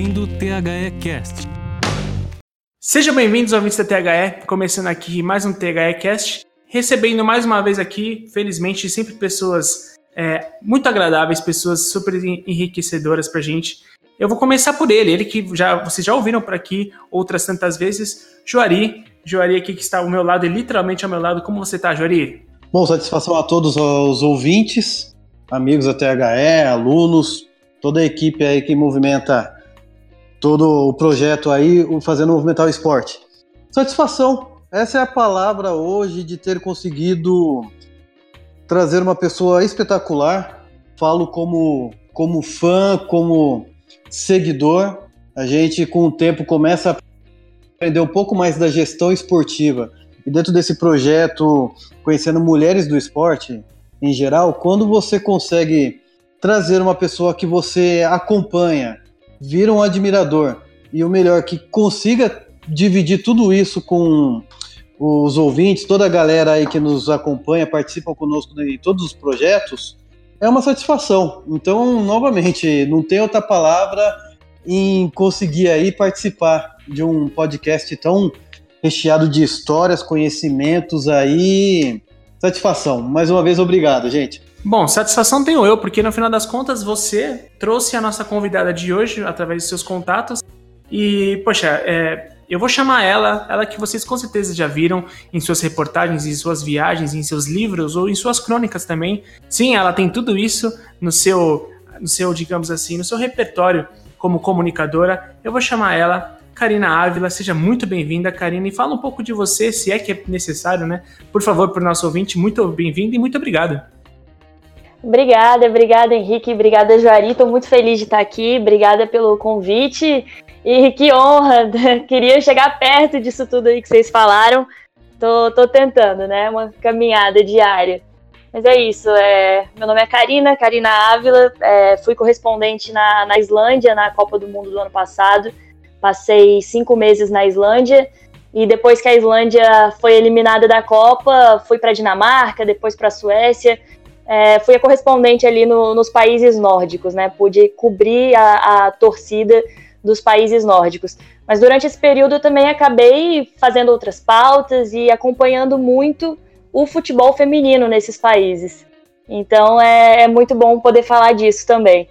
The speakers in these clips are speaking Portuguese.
ouvindo o THE Cast. Sejam bem-vindos, ouvintes da THE, começando aqui mais um THE Cast, recebendo mais uma vez aqui, felizmente, sempre pessoas é, muito agradáveis, pessoas super enriquecedoras pra gente. Eu vou começar por ele, ele que já vocês já ouviram por aqui outras tantas vezes, Juari. Juari aqui que está ao meu lado e literalmente ao meu lado. Como você está, Juari? Bom, satisfação a todos os ouvintes, amigos da THE, alunos, toda a equipe aí que movimenta todo o projeto aí, fazendo movimentar o esporte. Satisfação, essa é a palavra hoje de ter conseguido trazer uma pessoa espetacular. Falo como, como fã, como seguidor. A gente, com o tempo, começa a aprender um pouco mais da gestão esportiva. E dentro desse projeto, conhecendo mulheres do esporte em geral, quando você consegue trazer uma pessoa que você acompanha, vira um admirador e o melhor que consiga dividir tudo isso com os ouvintes, toda a galera aí que nos acompanha, participam conosco em todos os projetos, é uma satisfação. Então, novamente, não tem outra palavra em conseguir aí participar de um podcast tão recheado de histórias, conhecimentos aí. Satisfação. Mais uma vez, obrigado, gente. Bom, satisfação tenho eu, porque no final das contas você trouxe a nossa convidada de hoje através de seus contatos. E, poxa, é, eu vou chamar ela, ela que vocês com certeza já viram em suas reportagens, em suas viagens, em seus livros ou em suas crônicas também. Sim, ela tem tudo isso no seu, no seu, digamos assim, no seu repertório como comunicadora. Eu vou chamar ela, Karina Ávila. Seja muito bem-vinda, Karina, e fala um pouco de você, se é que é necessário, né? Por favor, para o nosso ouvinte, muito bem-vinda e muito obrigado. Obrigada, obrigada Henrique, obrigada Joari, estou muito feliz de estar aqui, obrigada pelo convite. E que honra, queria chegar perto disso tudo aí que vocês falaram, tô, tô tentando, né, uma caminhada diária. Mas é isso, é, meu nome é Karina, Karina Ávila, é, fui correspondente na, na Islândia na Copa do Mundo do ano passado, passei cinco meses na Islândia. E depois que a Islândia foi eliminada da Copa, fui para Dinamarca, depois para a Suécia é, fui a correspondente ali no, nos países nórdicos, né? Pude cobrir a, a, torcida dos países nórdicos. Mas durante esse período eu também acabei fazendo outras pautas e acompanhando muito o futebol feminino nesses países. Então é, é muito bom poder falar disso também.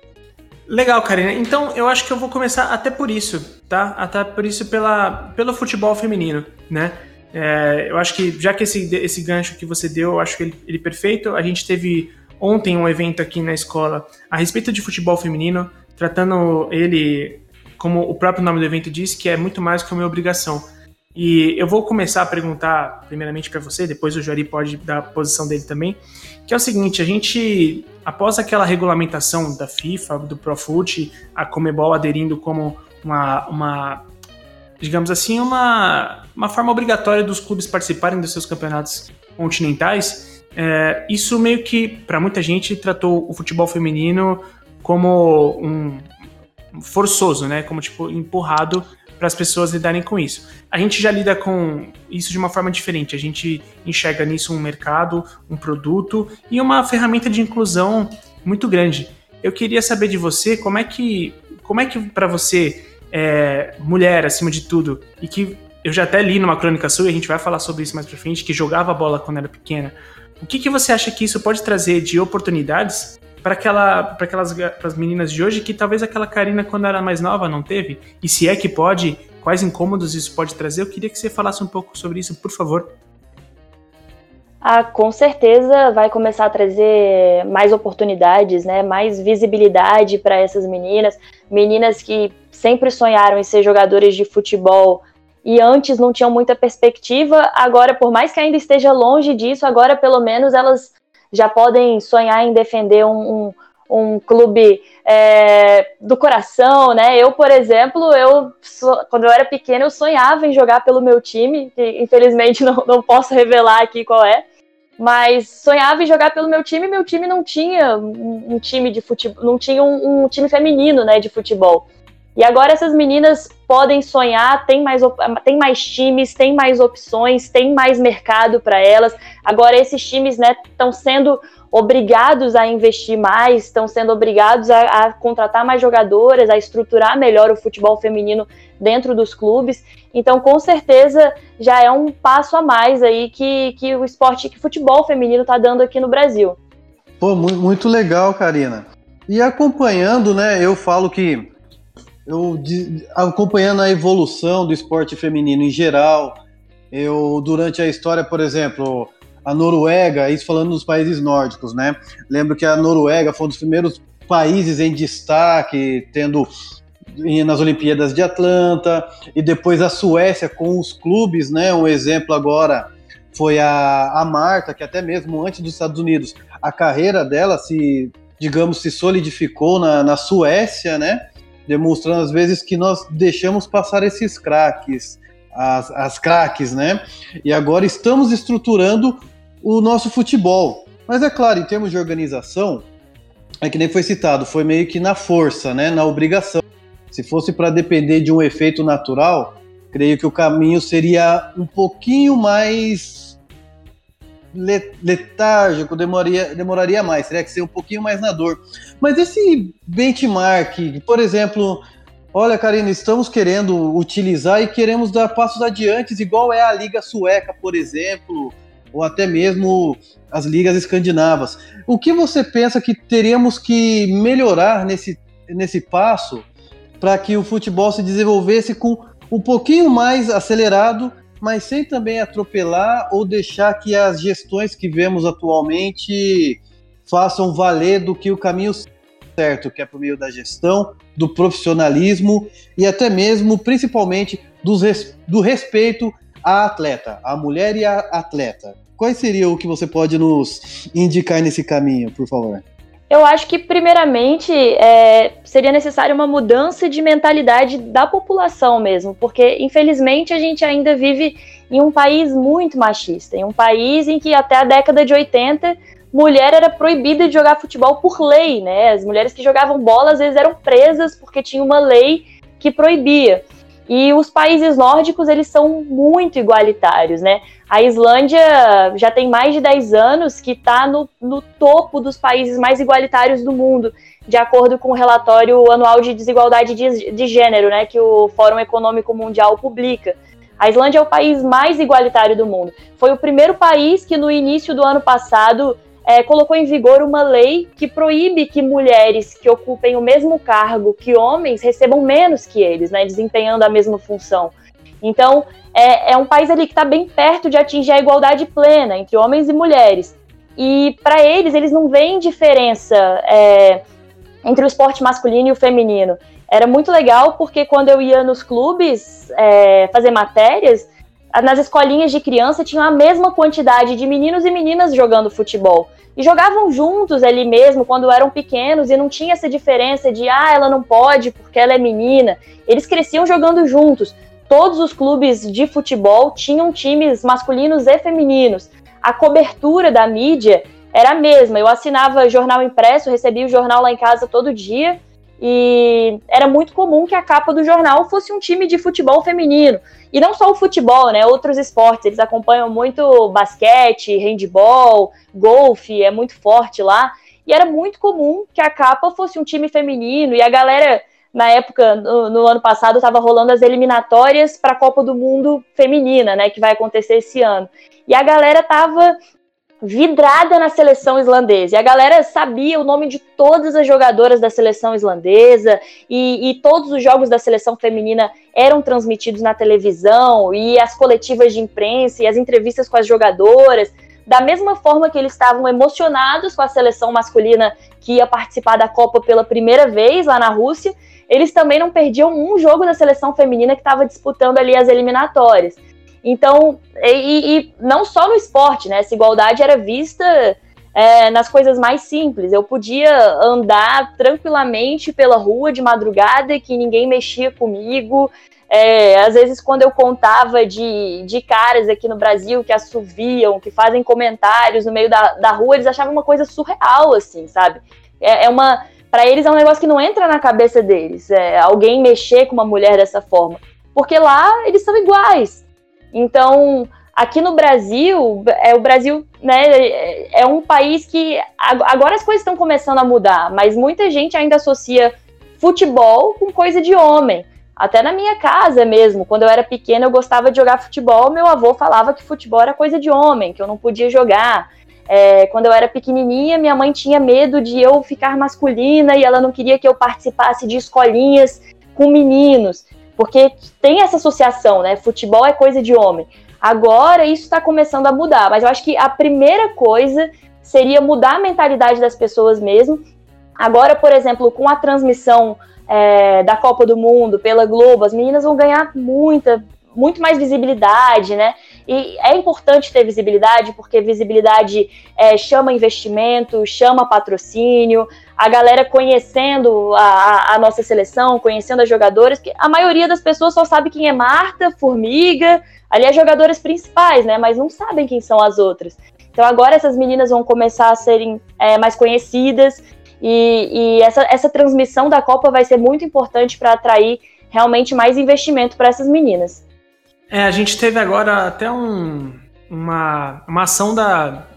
Legal, Karina. Então eu acho que eu vou começar até por isso, tá? Até por isso pela, pelo futebol feminino, né? É, eu acho que, já que esse, esse gancho que você deu, eu acho que ele, ele perfeito. A gente teve ontem um evento aqui na escola a respeito de futebol feminino, tratando ele, como o próprio nome do evento diz, que é muito mais que uma obrigação. E eu vou começar a perguntar, primeiramente para você, depois o Jari pode dar a posição dele também, que é o seguinte, a gente, após aquela regulamentação da FIFA, do Profut, a Comebol aderindo como uma, uma digamos assim, uma, uma forma obrigatória dos clubes participarem dos seus campeonatos continentais, é, isso meio que, para muita gente, tratou o futebol feminino como um forçoso, né? Como tipo empurrado para as pessoas lidarem com isso. A gente já lida com isso de uma forma diferente. A gente enxerga nisso um mercado, um produto e uma ferramenta de inclusão muito grande. Eu queria saber de você como é que, como é que para você é, mulher acima de tudo, e que eu já até li numa crônica sua, e a gente vai falar sobre isso mais pra frente, que jogava bola quando era pequena. O que, que você acha que isso pode trazer de oportunidades para aquela, para aquelas pras meninas de hoje que talvez aquela Karina quando era mais nova não teve? E se é que pode, quais incômodos isso pode trazer? Eu queria que você falasse um pouco sobre isso, por favor. Ah, com certeza vai começar a trazer mais oportunidades, né? Mais visibilidade para essas meninas, meninas que sempre sonharam em ser jogadores de futebol e antes não tinham muita perspectiva. Agora, por mais que ainda esteja longe disso, agora pelo menos elas já podem sonhar em defender um, um, um clube é, do coração, né? Eu, por exemplo, eu quando eu era pequena eu sonhava em jogar pelo meu time, que infelizmente não, não posso revelar aqui qual é, mas sonhava em jogar pelo meu time. Meu time não tinha um, um time de futebol, não tinha um, um time feminino, né, de futebol. E agora essas meninas podem sonhar, tem mais, tem mais times, tem mais opções, tem mais mercado para elas. Agora esses times estão né, sendo obrigados a investir mais, estão sendo obrigados a, a, contratar mais jogadoras, a estruturar melhor o futebol feminino dentro dos clubes. Então, com certeza, já é um passo a mais aí que, que o esporte, que o futebol feminino está dando aqui no Brasil. Pô, muito legal, Karina. E acompanhando, né, eu falo que eu acompanhando a evolução do esporte feminino em geral, eu durante a história, por exemplo, a Noruega, isso falando dos países nórdicos, né? Lembro que a Noruega foi um dos primeiros países em destaque, tendo nas Olimpíadas de Atlanta, e depois a Suécia com os clubes, né? Um exemplo agora foi a, a Marta, que até mesmo antes dos Estados Unidos, a carreira dela se, digamos, se solidificou na, na Suécia, né? Demonstrando às vezes que nós deixamos passar esses craques, as, as craques, né? E agora estamos estruturando o nosso futebol. Mas é claro, em termos de organização, é que nem foi citado, foi meio que na força, né, na obrigação. Se fosse para depender de um efeito natural, creio que o caminho seria um pouquinho mais letárgico, demoraria, demoraria mais, teria que ser um pouquinho mais na dor. Mas esse benchmark, por exemplo, olha, Karina, estamos querendo utilizar e queremos dar passos adiante, igual é a Liga Sueca, por exemplo, ou até mesmo as ligas escandinavas. O que você pensa que teríamos que melhorar nesse, nesse passo para que o futebol se desenvolvesse com um pouquinho mais acelerado, mas sem também atropelar ou deixar que as gestões que vemos atualmente façam valer do que o caminho certo, que é por meio da gestão, do profissionalismo e até mesmo, principalmente, do respeito a atleta, a mulher e a atleta. Quais seria o que você pode nos indicar nesse caminho, por favor? Eu acho que, primeiramente, é, seria necessária uma mudança de mentalidade da população mesmo, porque, infelizmente, a gente ainda vive em um país muito machista, em um país em que até a década de 80 mulher era proibida de jogar futebol por lei, né? As mulheres que jogavam bola às vezes eram presas porque tinha uma lei que proibia. E os países nórdicos, eles são muito igualitários, né? A Islândia já tem mais de 10 anos que está no, no topo dos países mais igualitários do mundo, de acordo com o relatório anual de desigualdade de, de gênero, né, que o Fórum Econômico Mundial publica. A Islândia é o país mais igualitário do mundo. Foi o primeiro país que, no início do ano passado, é, colocou em vigor uma lei que proíbe que mulheres que ocupem o mesmo cargo que homens recebam menos que eles, né, desempenhando a mesma função. Então, é, é um país ali que está bem perto de atingir a igualdade plena entre homens e mulheres. E para eles, eles não veem diferença é, entre o esporte masculino e o feminino. Era muito legal porque quando eu ia nos clubes é, fazer matérias, nas escolinhas de criança tinha a mesma quantidade de meninos e meninas jogando futebol e jogavam juntos ali mesmo quando eram pequenos e não tinha essa diferença de ah, ela não pode porque ela é menina. Eles cresciam jogando juntos. Todos os clubes de futebol tinham times masculinos e femininos. A cobertura da mídia era a mesma. Eu assinava jornal impresso, recebia o jornal lá em casa todo dia e era muito comum que a capa do jornal fosse um time de futebol feminino. E não só o futebol, né? Outros esportes. Eles acompanham muito basquete, handball, golfe, é muito forte lá. E era muito comum que a capa fosse um time feminino. E a galera, na época, no, no ano passado, estava rolando as eliminatórias para a Copa do Mundo Feminina, né? Que vai acontecer esse ano. E a galera tava vidrada na seleção islandesa. E a galera sabia o nome de todas as jogadoras da seleção islandesa e, e, todos os jogos da seleção feminina eram transmitidos na televisão e as coletivas de imprensa e as entrevistas com as jogadoras. Da mesma forma que eles estavam emocionados com a seleção masculina que ia participar da Copa pela primeira vez lá na Rússia, eles também não perdiam um jogo da seleção feminina que estava disputando ali as eliminatórias. Então, e, e, não só no esporte, né? Essa igualdade era vista é, nas coisas mais simples. Eu podia andar tranquilamente pela rua de madrugada que ninguém mexia comigo. É, às vezes, quando eu contava de, de caras aqui no Brasil que assoviam, que fazem comentários no meio da, da rua, eles achavam uma coisa surreal, assim, sabe? É, é uma para eles é um negócio que não entra na cabeça deles, é, alguém mexer com uma mulher dessa forma. Porque lá eles são iguais. Então, aqui no Brasil, é o Brasil, né, é um país que agora as coisas estão começando a mudar, mas muita gente ainda associa futebol com coisa de homem. Até na minha casa mesmo, quando eu era pequena, eu gostava de jogar futebol. Meu avô falava que futebol era coisa de homem, que eu não podia jogar. É, quando eu era pequenininha, minha mãe tinha medo de eu ficar masculina e ela não queria que eu participasse de escolinhas com meninos, porque tem essa associação, né? Futebol é coisa de homem. Agora isso está começando a mudar, mas eu acho que a primeira coisa seria mudar a mentalidade das pessoas mesmo. Agora, por exemplo, com a transmissão é, da Copa do Mundo pela Globo, as meninas vão ganhar muita, muito mais visibilidade, né? E é importante ter visibilidade, porque visibilidade é, chama investimento, chama patrocínio, a galera conhecendo a, a, nossa seleção, conhecendo as jogadoras, que a maioria das pessoas só sabe quem é Marta, Formiga, ali as jogadoras principais, né? Mas não sabem quem são as outras. Então agora essas meninas vão começar a serem é, mais conhecidas e, e essa, essa transmissão da Copa vai ser muito importante para atrair realmente mais investimento para essas meninas. É, a gente teve agora até um, uma, uma ação da,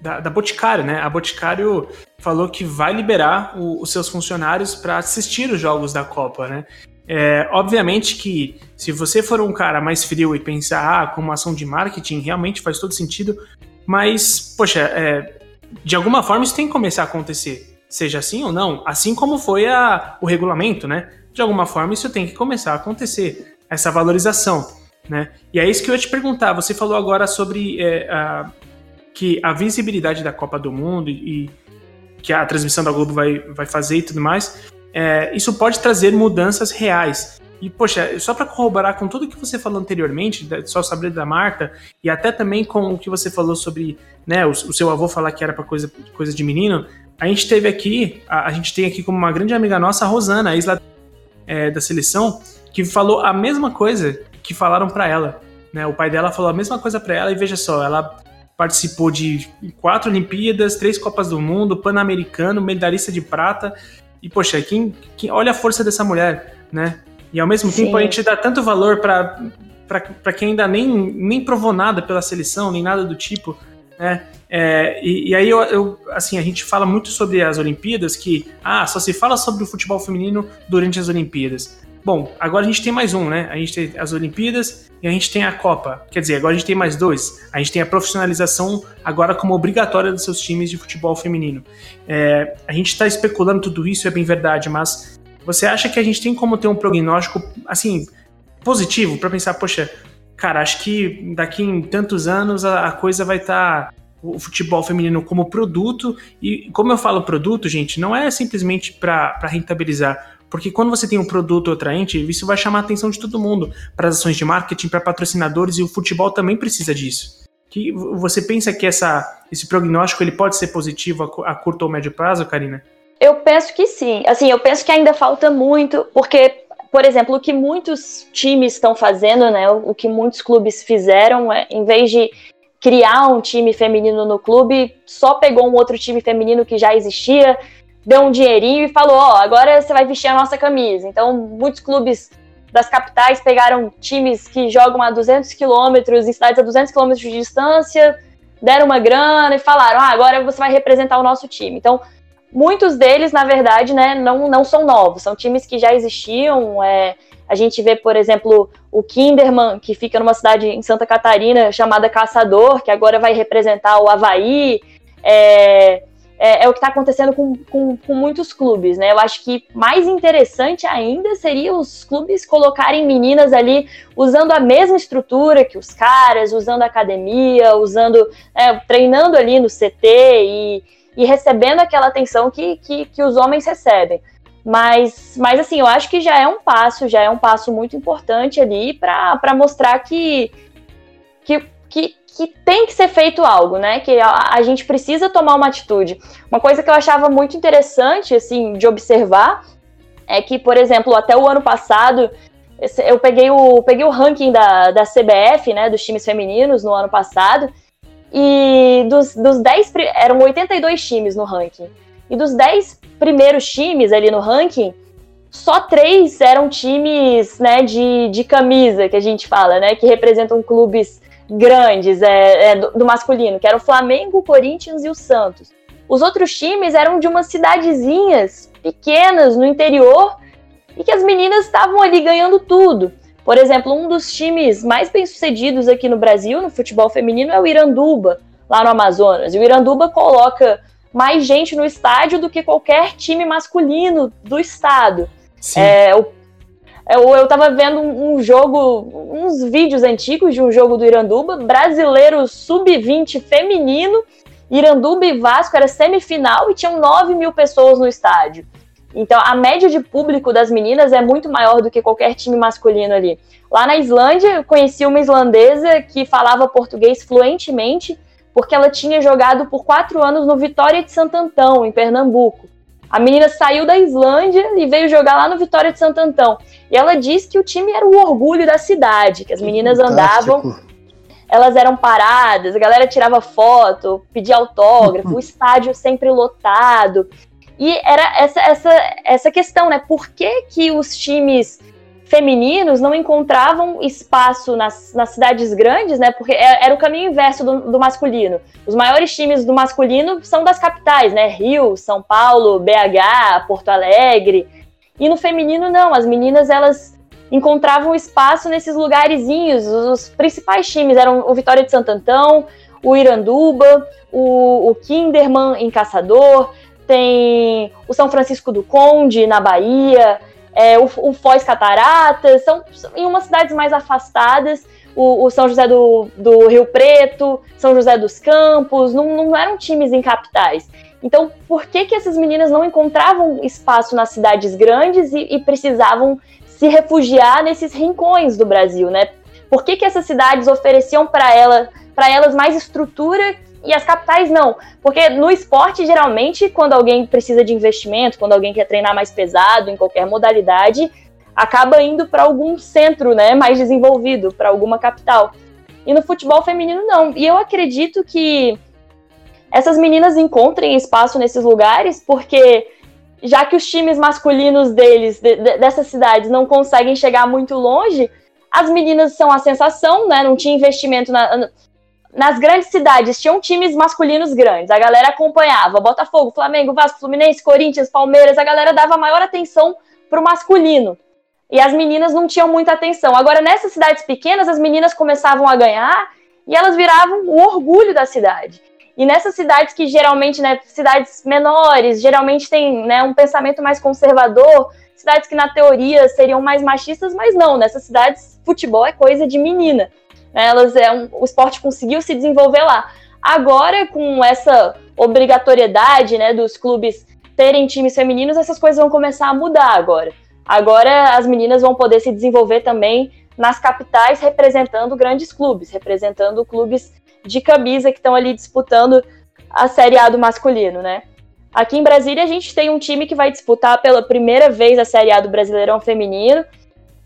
da, da, Boticário, né? A Boticário falou que vai liberar o, os seus funcionários para assistir os jogos da Copa, né? É, obviamente que se você for um cara mais frio e pensar ah, como ação de marketing, realmente faz todo sentido, mas, poxa, é, de alguma forma isso tem que começar a acontecer seja assim ou não, assim como foi a, o regulamento, né? De alguma forma isso tem que começar a acontecer, essa valorização, né? E é isso que eu ia te perguntar. Você falou agora sobre é, a, que a visibilidade da Copa do Mundo e, que a transmissão da Globo vai, vai fazer e tudo mais, é, isso pode trazer mudanças reais. E, poxa, só para corroborar com tudo que você falou anteriormente, só saber da Marta, e até também com o que você falou sobre né, o, o seu avô falar que era para coisa, coisa de menino, a gente teve aqui, a, a, gente tem aqui como uma grande amiga nossa, a Rosana, a isla é, da seleção, que falou a mesma coisa que falaram para ela. Né? O pai dela falou a mesma coisa para ela e veja só, ela participou de quatro Olimpíadas, três Copas do Mundo, Pan-Americano, medalhista de prata. E, poxa, quem, quem, olha a força dessa mulher, né? E ao mesmo Sim. tempo a gente dá tanto valor para quem ainda nem, nem provou nada pela seleção, nem nada do tipo, né? É, e, e, aí eu, eu, assim, a gente fala muito sobre as Olimpíadas, que ah, só se fala sobre o futebol feminino durante as Olimpíadas. Bom, agora a gente tem mais um, né? A gente tem as Olimpíadas e a gente tem a Copa. Quer dizer, agora a gente tem mais dois. A gente tem a profissionalização agora como obrigatória dos seus times de futebol feminino. É, a gente está especulando tudo isso, é bem verdade, mas você acha que a gente tem como ter um prognóstico, assim, positivo para pensar, poxa, cara, acho que daqui em tantos anos a, a coisa vai estar. Tá o futebol feminino como produto. E como eu falo produto, gente, não é simplesmente para rentabilizar. Porque quando você tem um produto atraente, isso vai chamar a atenção de todo mundo para as ações de marketing, para patrocinadores, e o futebol também precisa disso. Que você pensa que essa, esse prognóstico ele pode ser positivo a, a curto ou médio prazo, Karina? Eu penso que sim. Assim, eu penso que ainda falta muito, porque por exemplo, o que muitos times estão fazendo, né? O que muitos clubes fizeram, é, em vez de criar um time feminino no clube, só pegou um outro time feminino que já existia, deu um dinheirinho e falou: Ó, oh, agora você vai vestir a nossa camisa. Então, muitos clubes das capitais pegaram times que jogam a 200 quilômetros, em cidades a 200 quilômetros de distância, deram uma grana e falaram: ah, agora você vai representar o nosso time. Então, muitos deles, na verdade, né, não, não são novos, são times que já existiam. É, a gente vê, por exemplo, o Kinderman, que fica numa cidade em Santa Catarina chamada Caçador, que agora vai representar o Havaí. É, é, é o que está acontecendo com, com, com, muitos clubes, né? Eu acho que mais interessante ainda seria os clubes colocarem meninas ali usando a mesma estrutura que os caras, usando academia, usando, é, treinando ali no CT e, e recebendo aquela atenção que, que, que os homens recebem. Mas, mas assim, eu acho que já é um passo, já é um passo muito importante ali para mostrar que, que, que, que, tem que ser feito algo, né? Que a, a, gente precisa tomar uma atitude. Uma coisa que eu achava muito interessante, assim, de observar é que, por exemplo, até o ano passado, eu peguei o, peguei o ranking da, da CBF, né, dos times femininos no ano passado, e dos, dos 10, eram 82 times no ranking. E dos 10 primeiros times ali no ranking, só três eram times né, de, de camisa, que a gente fala, né? Que representam clubes grandes é, é do, do, masculino, que era o Flamengo, o Corinthians e o Santos. Os outros times eram de umas cidadezinhas pequenas no interior e que as meninas estavam ali ganhando tudo. Por exemplo, um dos times mais bem-sucedidos aqui no Brasil, no futebol feminino, é o Iranduba, lá no Amazonas. E o Iranduba coloca mais gente no estádio do que qualquer time masculino do estado. É, o, eu, eu tava vendo um, jogo, uns vídeos antigos de um jogo do Iranduba, brasileiro sub-20 feminino, Iranduba e Vasco era semifinal e tinham 9 mil pessoas no estádio. Então a média de público das meninas é muito maior do que qualquer time masculino ali. Lá na Islândia, eu conheci uma islandesa que falava português fluentemente, porque ela tinha jogado por quatro anos no Vitória de Santo Antão, em Pernambuco. A menina saiu da Islândia e veio jogar lá no Vitória de Santo Antão. E ela disse que o time era o orgulho da cidade, que as meninas Fantástico. andavam, elas eram paradas, a galera tirava foto, pedia autógrafo, o estádio sempre lotado. E era essa, essa, essa questão, né? Por que, que os times femininos não encontravam espaço nas, nas cidades grandes, né? Porque é, era o caminho inverso do, do, masculino. Os maiores times do masculino são das capitais, né? Rio, São Paulo, BH, Porto Alegre. E no feminino, não. As meninas, elas encontravam espaço nesses lugarzinhos. Os principais times eram o Vitória de Santo Antão, o Iranduba, o, o Kinderman em Caçador, tem o São Francisco do Conde, na Bahia, é, o, o Foz Cataratas, são, em umas cidades mais afastadas, o, o, São José do, do Rio Preto, São José dos Campos, não, não eram times em capitais. Então, por que, que essas meninas não encontravam espaço nas cidades grandes e, e precisavam se refugiar nesses rincões do Brasil, né? Por que, que essas cidades ofereciam para ela, elas mais estrutura e as capitais não. Porque no esporte, geralmente, quando alguém precisa de investimento, quando alguém quer treinar mais pesado, em qualquer modalidade, acaba indo para algum centro né, mais desenvolvido, para alguma capital. E no futebol feminino, não. E eu acredito que essas meninas encontrem espaço nesses lugares, porque já que os times masculinos deles, de, de, dessas cidades, não conseguem chegar muito longe, as meninas são a sensação, né? Não tinha investimento na, nas grandes cidades tinham times masculinos grandes, a galera acompanhava Botafogo, Flamengo, Vasco, Fluminense, Corinthians, Palmeiras, a galera dava maior atenção pro masculino. E as meninas não tinham muita atenção. Agora, nessas cidades pequenas, as meninas começavam a ganhar e elas viravam o orgulho da cidade. E nessas cidades que geralmente, né, cidades menores, geralmente tem né, um pensamento mais conservador, cidades que na teoria seriam mais machistas, mas não, nessas cidades futebol é coisa de menina. Elas é um, o esporte conseguiu se desenvolver lá. Agora, com essa obrigatoriedade né, dos clubes terem times femininos, essas coisas vão começar a mudar agora. Agora as meninas vão poder se desenvolver também nas capitais, representando grandes clubes, representando clubes de camisa que estão ali disputando a Série A do masculino, né? Aqui em Brasília a gente tem um time que vai disputar pela primeira vez a Série A do Brasileirão Feminino,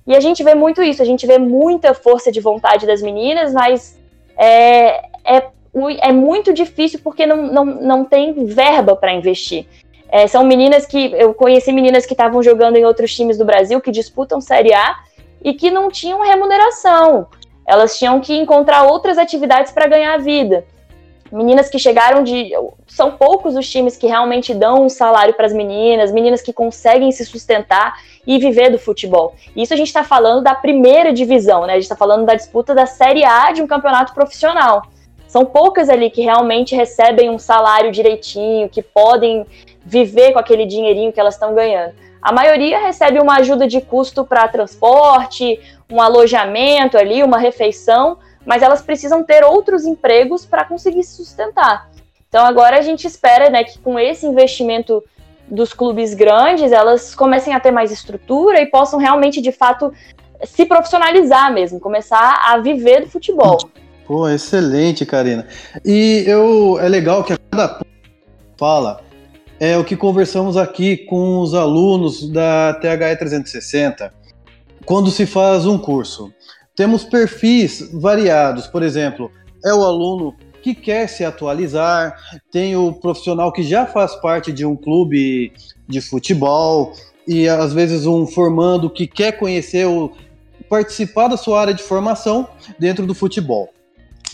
e a gente vê muito isso, a gente vê muita força de vontade das meninas, mas é, é, é muito difícil porque não, não, não tem verba para investir. É, são meninas que. Eu conheci meninas que estavam jogando em outros times do Brasil que disputam Série A e que não tinham remuneração. Elas tinham que encontrar outras atividades para ganhar a vida meninas que chegaram de. São poucos os times que realmente dão um salário para as meninas, meninas que conseguem se sustentar e viver do futebol. Isso a gente está falando da primeira divisão, né? A gente está falando da disputa da Série A de um campeonato profissional. São poucas ali que realmente recebem um salário direitinho, que podem viver com aquele dinheirinho que elas estão ganhando. A maioria recebe uma ajuda de custo para transporte, um alojamento ali, uma refeição, mas elas precisam ter outros empregos para conseguir se sustentar. Então agora a gente espera né, que com esse investimento dos clubes grandes, elas comecem a ter mais estrutura e possam realmente, de fato, se profissionalizar mesmo, começar a viver do futebol. Pô, excelente, Karina. E eu é legal que a cada fala é o que conversamos aqui com os alunos da THE 360 quando se faz um curso. Temos perfis variados, por exemplo, é o aluno que quer se atualizar, tem o profissional que já faz parte de um clube de futebol e às vezes um formando que quer conhecer o participar da sua área de formação dentro do futebol.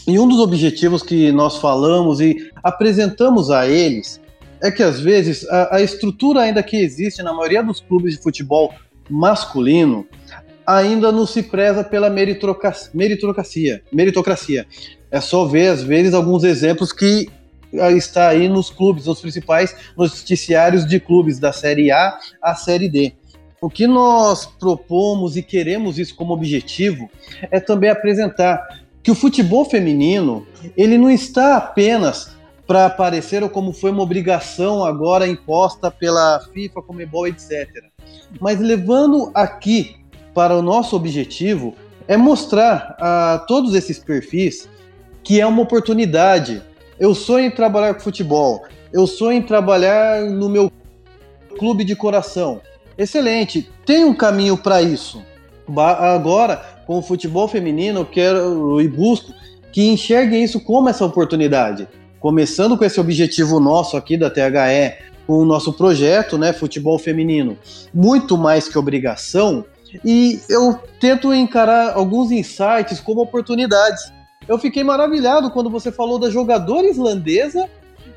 E um dos objetivos que nós falamos e apresentamos a eles é que às vezes a, a estrutura ainda que existe na maioria dos clubes de futebol masculino ainda não se preza pela meritocracia. meritocracia. É só ver, às vezes, alguns exemplos que ah, está aí nos clubes, nos principais noticiários de clubes, da Série A à Série D. O que nós propomos e queremos isso como objetivo é também apresentar que o futebol feminino ele não está apenas para aparecer ou como foi uma obrigação agora imposta pela FIFA, Comebol, etc. Mas levando aqui para o nosso objetivo é mostrar a todos esses perfis que é uma oportunidade. Eu sonho em trabalhar com futebol, eu sonho em trabalhar no meu clube de coração. Excelente, tem um caminho para isso. Agora, com o futebol feminino, eu quero e busco que enxerguem isso como essa oportunidade. Começando com esse objetivo nosso aqui da THE, com o nosso projeto, né, futebol feminino, muito mais que obrigação, e eu tento encarar alguns insights como oportunidades. Eu fiquei maravilhado quando você falou da jogadora islandesa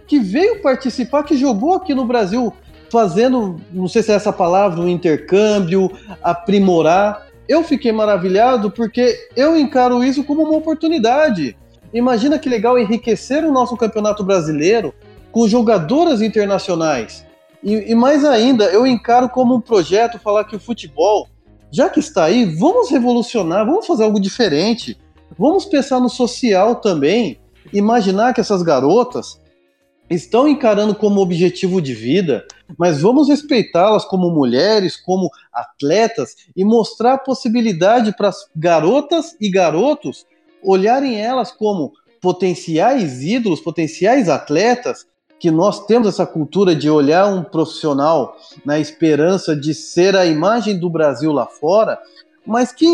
que veio participar, que jogou aqui no Brasil, fazendo, não sei se é essa palavra, um intercâmbio, aprimorar. Eu fiquei maravilhado porque eu encaro isso como uma oportunidade. Imagina que legal enriquecer o nosso campeonato brasileiro com jogadoras internacionais. E, e mais ainda, eu encaro como um projeto falar que o futebol já que está aí, vamos revolucionar, vamos fazer algo diferente. Vamos pensar no social também. Imaginar que essas garotas estão encarando como objetivo de vida, mas vamos respeitá-las como mulheres, como atletas e mostrar a possibilidade para as garotas e garotos olharem elas como potenciais ídolos, potenciais atletas que nós temos essa cultura de olhar um profissional na esperança de ser a imagem do Brasil lá fora, mas que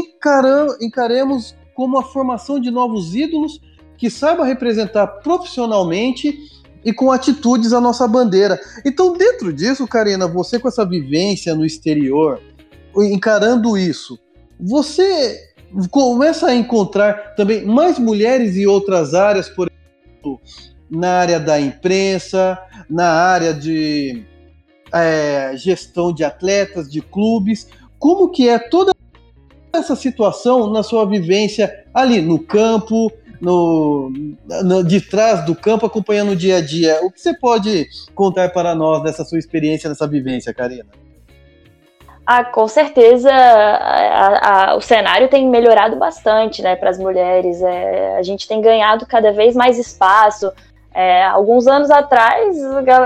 encaremos como a formação de novos ídolos que saiba representar profissionalmente e com atitudes a nossa bandeira. Então, dentro disso, Karina, você com essa vivência no exterior, encarando isso, você começa a encontrar também mais mulheres em outras áreas, por exemplo, na área da imprensa, na área de é, gestão de atletas, de clubes. Como que é toda essa situação na sua vivência ali no campo, no, no, de trás do campo, acompanhando o dia a dia? O que você pode contar para nós dessa sua experiência, dessa vivência, Karina? Ah, com certeza a, a, o cenário tem melhorado bastante né, para as mulheres. É, a gente tem ganhado cada vez mais espaço. É, alguns anos atrás,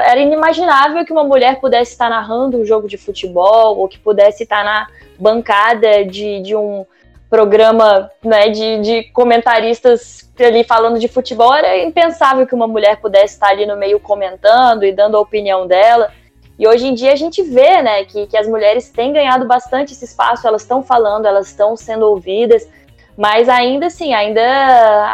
era inimaginável que uma mulher pudesse estar narrando um jogo de futebol ou que pudesse estar na bancada de, de um programa né, de, de comentaristas ali falando de futebol. Era impensável que uma mulher pudesse estar ali no meio comentando e dando a opinião dela. E hoje em dia a gente vê né, que, que as mulheres têm ganhado bastante esse espaço, elas estão falando, elas estão sendo ouvidas, mas ainda assim, ainda,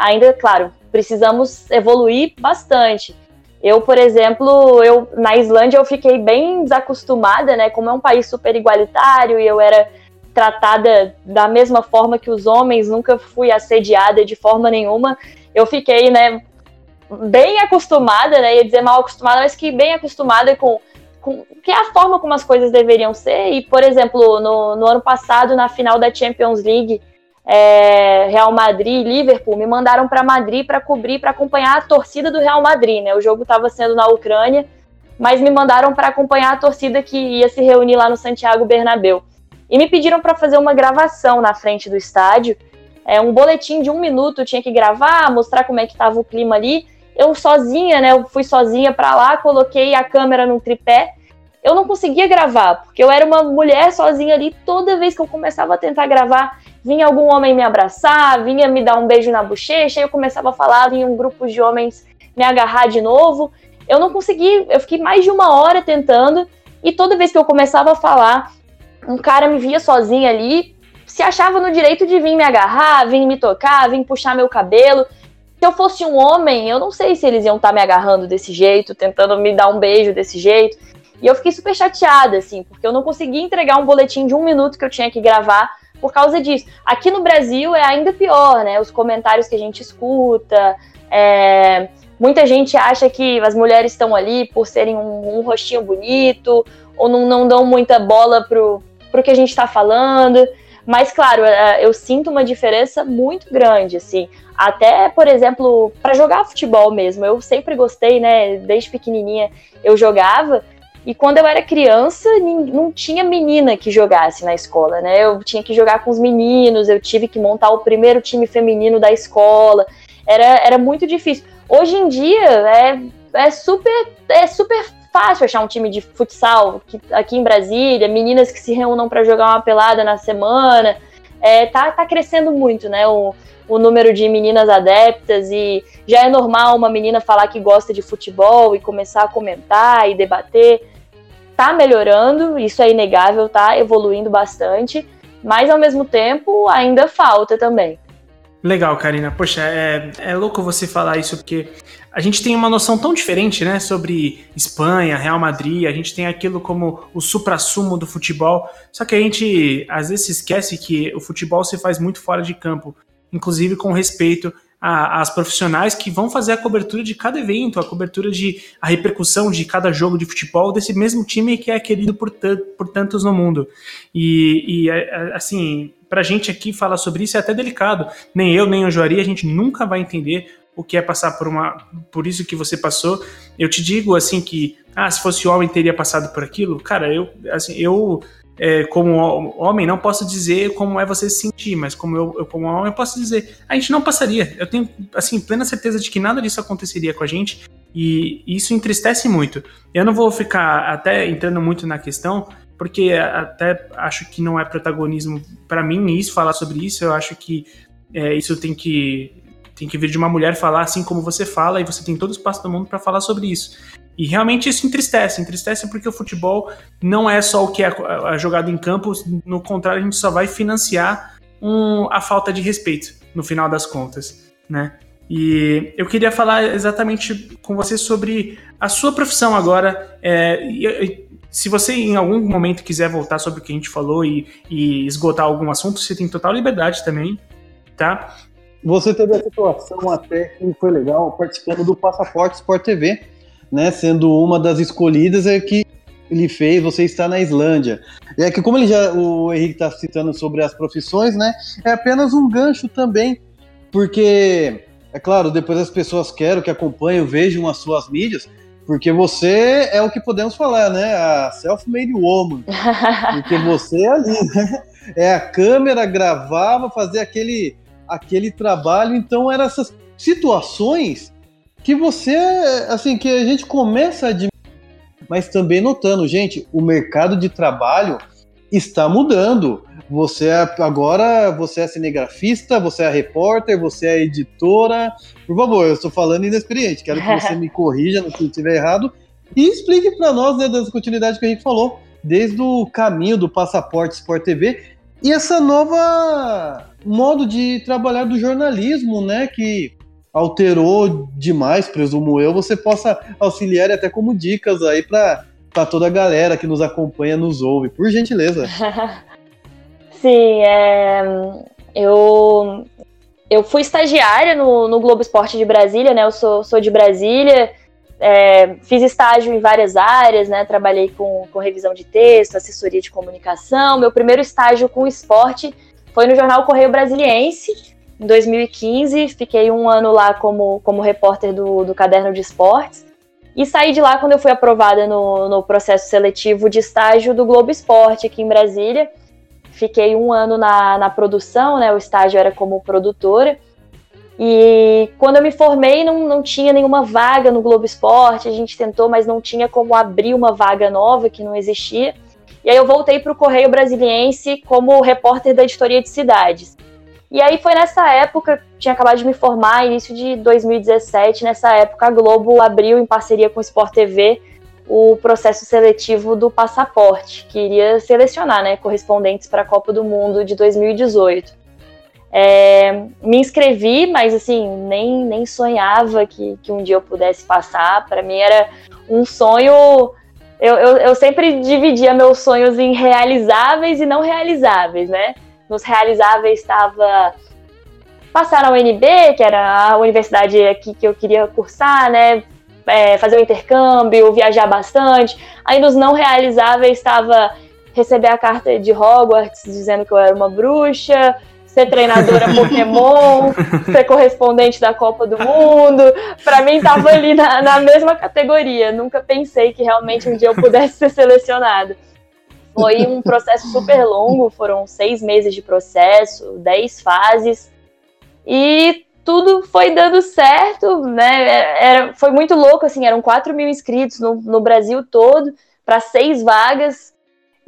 ainda, claro, precisamos evoluir bastante. Eu, por exemplo, eu na Islândia eu fiquei bem desacostumada, né? Como é um país super igualitário e eu era tratada da mesma forma que os homens, nunca fui assediada de forma nenhuma. Eu fiquei, né, bem acostumada, né? Ia dizer mal acostumada, mas que bem acostumada com, com que é a forma como as coisas deveriam ser. E, por exemplo, no, no ano passado, na final da Champions League, é, Real Madrid e Liverpool me mandaram para Madrid para cobrir, para acompanhar a torcida do Real Madrid, né? O jogo estava sendo na Ucrânia, mas me mandaram para acompanhar a torcida que ia se reunir lá no Santiago Bernabéu. E me pediram para fazer uma gravação na frente do estádio, é, um boletim de um minuto, eu tinha que gravar, mostrar como é que estava o clima ali. Eu sozinha, né? Eu fui sozinha para lá, coloquei a câmera num tripé. Eu não conseguia gravar, porque eu era uma mulher sozinha ali. Toda vez que eu começava a tentar gravar, vinha algum homem me abraçar, vinha me dar um beijo na bochecha, eu começava a falar, vinha um grupo de homens me agarrar de novo. Eu não consegui, eu fiquei mais de uma hora tentando, e toda vez que eu começava a falar, um cara me via sozinho ali, se achava no direito de vir me agarrar, vir me tocar, vir puxar meu cabelo. Se eu fosse um homem, eu não sei se eles iam estar tá me agarrando desse jeito, tentando me dar um beijo desse jeito. E eu fiquei super chateada, assim, porque eu não consegui entregar um boletim de um minuto que eu tinha que gravar por causa disso. Aqui no Brasil é ainda pior, né? Os comentários que a gente escuta. É... Muita gente acha que as mulheres estão ali por serem um, um rostinho bonito, ou não, não dão muita bola pro, pro que a gente está falando. Mas, claro, é, eu sinto uma diferença muito grande, assim. Até, por exemplo, para jogar futebol mesmo. Eu sempre gostei, né? Desde pequenininha eu jogava. E quando eu era criança, não tinha menina que jogasse na escola, né? Eu tinha que jogar com os meninos, eu tive que montar o primeiro time feminino da escola. Era, era muito difícil. Hoje em dia é, é super é super fácil achar um time de futsal aqui em Brasília, meninas que se reúnam para jogar uma pelada na semana. É, tá, tá crescendo muito, né? O, o número de meninas adeptas e já é normal uma menina falar que gosta de futebol e começar a comentar e debater tá melhorando, isso é inegável, tá evoluindo bastante, mas ao mesmo tempo ainda falta também. Legal, Karina. Poxa, é, é louco você falar isso, porque a gente tem uma noção tão diferente, né, sobre Espanha, Real Madrid, a gente tem aquilo como o supra-sumo do futebol, só que a gente às vezes esquece que o futebol se faz muito fora de campo, inclusive com respeito a, as profissionais que vão fazer a cobertura de cada evento, a cobertura de a repercussão de cada jogo de futebol desse mesmo time que é querido por, por tantos no mundo. E, e assim, pra gente aqui falar sobre isso é até delicado. Nem eu, nem o Joari, a gente nunca vai entender o que é passar por uma por isso que você passou. Eu te digo assim que ah, se fosse homem teria passado por aquilo. Cara, eu assim, eu é, como homem, não posso dizer como é você se sentir, mas como eu, eu, como homem, eu posso dizer, a gente não passaria. Eu tenho, assim, plena certeza de que nada disso aconteceria com a gente e isso entristece muito. Eu não vou ficar até entrando muito na questão, porque até acho que não é protagonismo para mim isso, falar sobre isso. Eu acho que é, isso tem que tem que vir de uma mulher falar assim como você fala e você tem todo o espaço do mundo para falar sobre isso. E realmente isso entristece, entristece porque o futebol não é só o que é, jogado em campo, no contrário, a gente só vai financiar um, a falta de respeito, no final das contas, né? E eu queria falar exatamente com você sobre a sua profissão agora. É, se você em algum momento quiser voltar sobre o que a gente falou e, e esgotar algum assunto, você tem total liberdade também, tá? Você teve a situação até que foi legal participando do Passaporte Sport TV, né, sendo uma das escolhidas é que ele fez, você está na Islândia. E é que como ele já, o Henrique está citando sobre as profissões, né, é apenas um gancho também, porque é claro, depois as pessoas querem que acompanham, vejam as suas mídias, porque você é o que podemos falar, né, a self-made woman, porque você é ali, né, é a câmera gravava, fazia aquele aquele trabalho, então eram essas situações que você, assim, que a gente começa a mas também notando, gente, o mercado de trabalho está mudando. Você é, agora você é cinegrafista, você é repórter, você é editora. Por favor, eu estou falando inexperiente, quero que você me corrija se eu estiver errado e explique para nós, né, das continuidades que a gente falou, desde o caminho do passaporte Sport TV e essa nova modo de trabalhar do jornalismo, né, que alterou demais, presumo eu, você possa auxiliar até como dicas aí para toda a galera que nos acompanha, nos ouve, por gentileza. Sim, é, eu, eu fui estagiária no, no Globo Esporte de Brasília, né? Eu sou, sou de Brasília, é, fiz estágio em várias áreas, né? Trabalhei com, com revisão de texto, assessoria de comunicação. Meu primeiro estágio com esporte foi no jornal Correio Brasiliense, em 2015, fiquei um ano lá como, como repórter do, do Caderno de Esportes. E saí de lá quando eu fui aprovada no, no processo seletivo de estágio do Globo Esporte aqui em Brasília. Fiquei um ano na, na produção, né? O estágio era como produtora. E quando eu me formei, não, não tinha nenhuma vaga no Globo Esporte. A gente tentou, mas não tinha como abrir uma vaga nova que não existia. E aí eu voltei para o Correio Brasiliense como repórter da editoria de cidades. E aí foi nessa época, tinha acabado de me formar, início de 2017, nessa época a Globo abriu em parceria com o Sport TV o processo seletivo do passaporte, que iria selecionar né, correspondentes para a Copa do Mundo de 2018. É, me inscrevi, mas assim, nem, nem sonhava que, que um dia eu pudesse passar. Para mim era um sonho. Eu, eu, eu, sempre dividia meus sonhos em realizáveis e não realizáveis, né? Nos realizáveis estava passar na UNB, que era a universidade aqui que eu queria cursar, né? É, fazer o um intercâmbio, viajar bastante. Aí nos não realizáveis estava receber a carta de Hogwarts dizendo que eu era uma bruxa, ser treinadora Pokémon, ser correspondente da Copa do Mundo. Para mim, tava ali na, na, mesma categoria. Nunca pensei que realmente um dia eu pudesse ser selecionada. Foi um processo super longo, foram seis meses de processo, dez fases. E tudo foi dando certo, né? Era, foi muito louco, assim, eram 4 mil inscritos no, no Brasil todo, para seis vagas.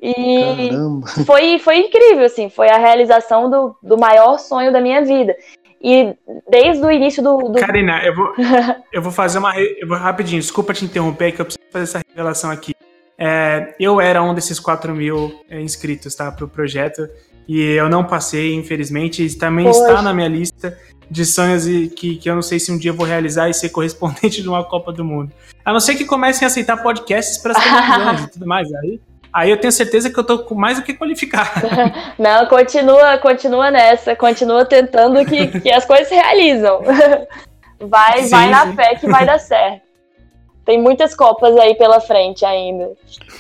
E Caramba. foi, foi incrível, assim, foi a realização do, do maior sonho da minha vida. E desde o início do. do... Karina, eu vou, eu vou fazer uma. Eu vou rapidinho, desculpa te interromper, que eu preciso fazer essa revelação aqui. É, eu era um desses 4 mil é, inscritos, tá, pro projeto. E eu não passei, infelizmente. Também Poxa. está na minha lista de sonhos que, que eu não sei se um dia eu vou realizar e ser correspondente de uma Copa do Mundo. A não ser que comecem a aceitar podcasts para as televisões e tudo mais. Aí Aí eu tenho certeza que eu tô mais do que qualificado. Não, continua, continua nessa, continua tentando que, que as coisas se realizam. Vai, sim, vai na sim. fé que vai dar certo. Tem muitas copas aí pela frente ainda.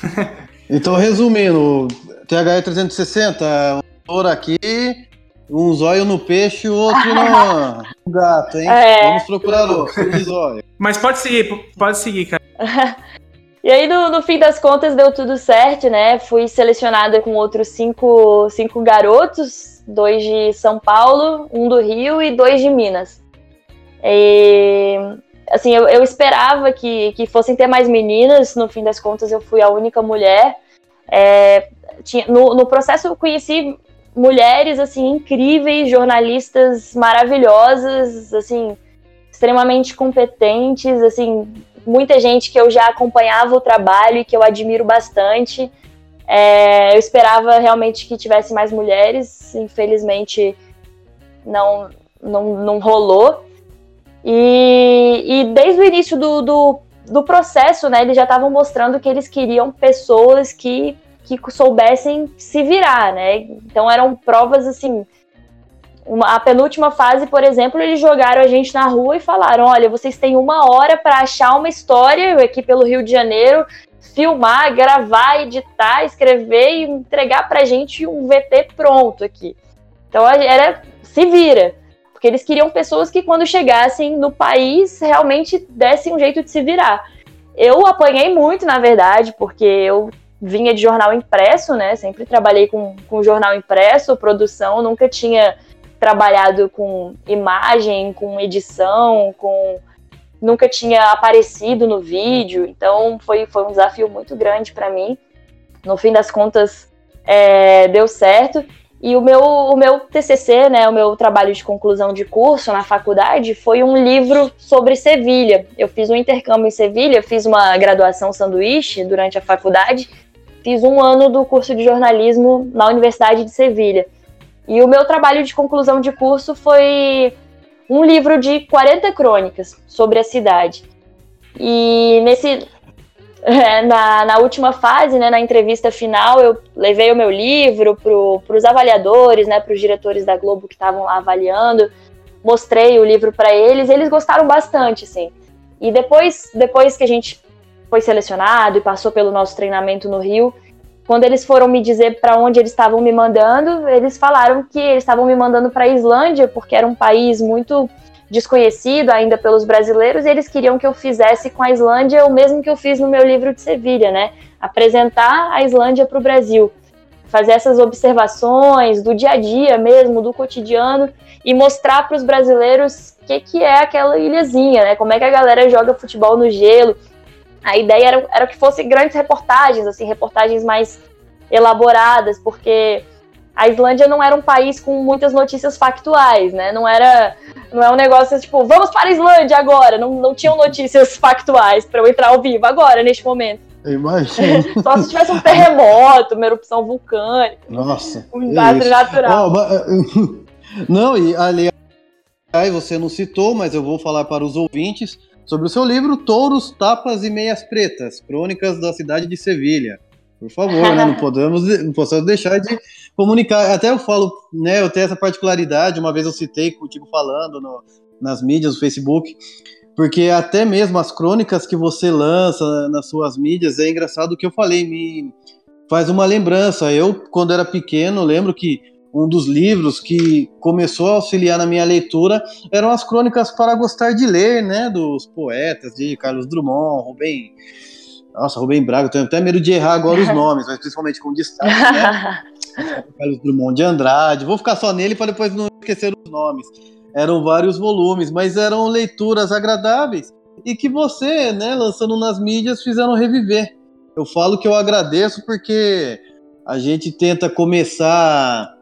Então, resumindo, THE 360, um aqui, um zóio no peixe e outro no gato, hein? É. Vamos procurar outro zóio. Mas pode seguir, pode seguir, cara. E aí, no, no, fim das contas, deu tudo certo, né? Fui selecionada com outros cinco, cinco garotos, dois de São Paulo, um do Rio e dois de Minas. E, assim, eu, eu esperava que, que fossem ter mais meninas, no fim das contas, eu fui a única mulher. É, tinha, no, no processo, eu conheci mulheres, assim, incríveis, jornalistas maravilhosas, assim, extremamente competentes, assim, muita gente que eu já acompanhava o trabalho e que eu admiro bastante. É, eu esperava realmente que tivesse mais mulheres, infelizmente não, não, não rolou. E, e desde o início do, do, do processo, né, eles já estavam mostrando que eles queriam pessoas que, que soubessem se virar, né? Então eram provas assim uma, a penúltima fase, por exemplo, eles jogaram a gente na rua e falaram: olha, vocês têm uma hora para achar uma história aqui pelo Rio de Janeiro, filmar, gravar, editar, escrever e entregar pra gente um VT pronto aqui. Então era se vira. Porque eles queriam pessoas que, quando chegassem no país, realmente dessem um jeito de se virar. Eu apanhei muito, na verdade, porque eu vinha de jornal impresso, né? Sempre trabalhei com, com jornal impresso, produção, nunca tinha trabalhado com imagem, com edição, com nunca tinha aparecido no vídeo, então foi, foi um desafio muito grande para mim. No fim das contas, é, deu certo. E o meu, o meu TCC, né, o meu trabalho de conclusão de curso na faculdade, foi um livro sobre Sevilha. Eu fiz um intercâmbio em Sevilha, fiz uma graduação sanduíche durante a faculdade, fiz um ano do curso de jornalismo na Universidade de Sevilha. E o meu trabalho de conclusão de curso foi um livro de 40 crônicas sobre a cidade. E nesse na, na última fase, né, na entrevista final, eu levei o meu livro para os avaliadores, né, para os diretores da Globo que estavam lá avaliando, mostrei o livro para eles, eles gostaram bastante, assim. E depois, depois que a gente foi selecionado e passou pelo nosso treinamento no Rio, quando eles foram me dizer para onde eles estavam me mandando, eles falaram que eles estavam me mandando para a Islândia, porque era um país muito desconhecido ainda pelos brasileiros, e eles queriam que eu fizesse com a Islândia o mesmo que eu fiz no meu livro de Sevilha, né? Apresentar a Islândia para o Brasil, fazer essas observações do dia a dia mesmo, do cotidiano, e mostrar para os brasileiros o que, que é aquela ilhazinha, né? Como é que a galera joga futebol no gelo, a ideia era, era que fossem grandes reportagens, assim, reportagens mais elaboradas, porque a Islândia não era um país com muitas notícias factuais, né? Não era, não é um negócio tipo, vamos para a Islândia agora. Não, não tinham notícias factuais para eu entrar ao vivo agora, neste momento. Imagina. Só se tivesse um terremoto, uma erupção vulcânica. Nossa. Um desastre natural. Oh, Não, e aliás, você não citou, mas eu vou falar para os ouvintes sobre o seu livro Touros, Tapas e Meias Pretas, Crônicas da Cidade de Sevilha. Por favor, né? Não podemos, não podemos deixar de comunicar. Até eu falo, né? Eu tenho essa particularidade, uma vez eu citei contigo falando no, nas mídias, no Facebook, porque até mesmo as crônicas que você lança nas suas mídias, é engraçado o que eu falei, me faz uma lembrança. Eu, quando era pequeno, lembro que um dos livros que começou a auxiliar na minha leitura eram as crônicas para gostar de ler, né, dos poetas de Carlos Drummond, Rubem, nossa, Rubem Braga, tenho até medo de errar agora os nomes, mas principalmente com destaque, né? Carlos Drummond de Andrade, vou ficar só nele para depois não esquecer os nomes. Eram vários volumes, mas eram leituras agradáveis e que você, né, lançando nas mídias, fizeram reviver. Eu falo que eu agradeço porque a gente tenta começar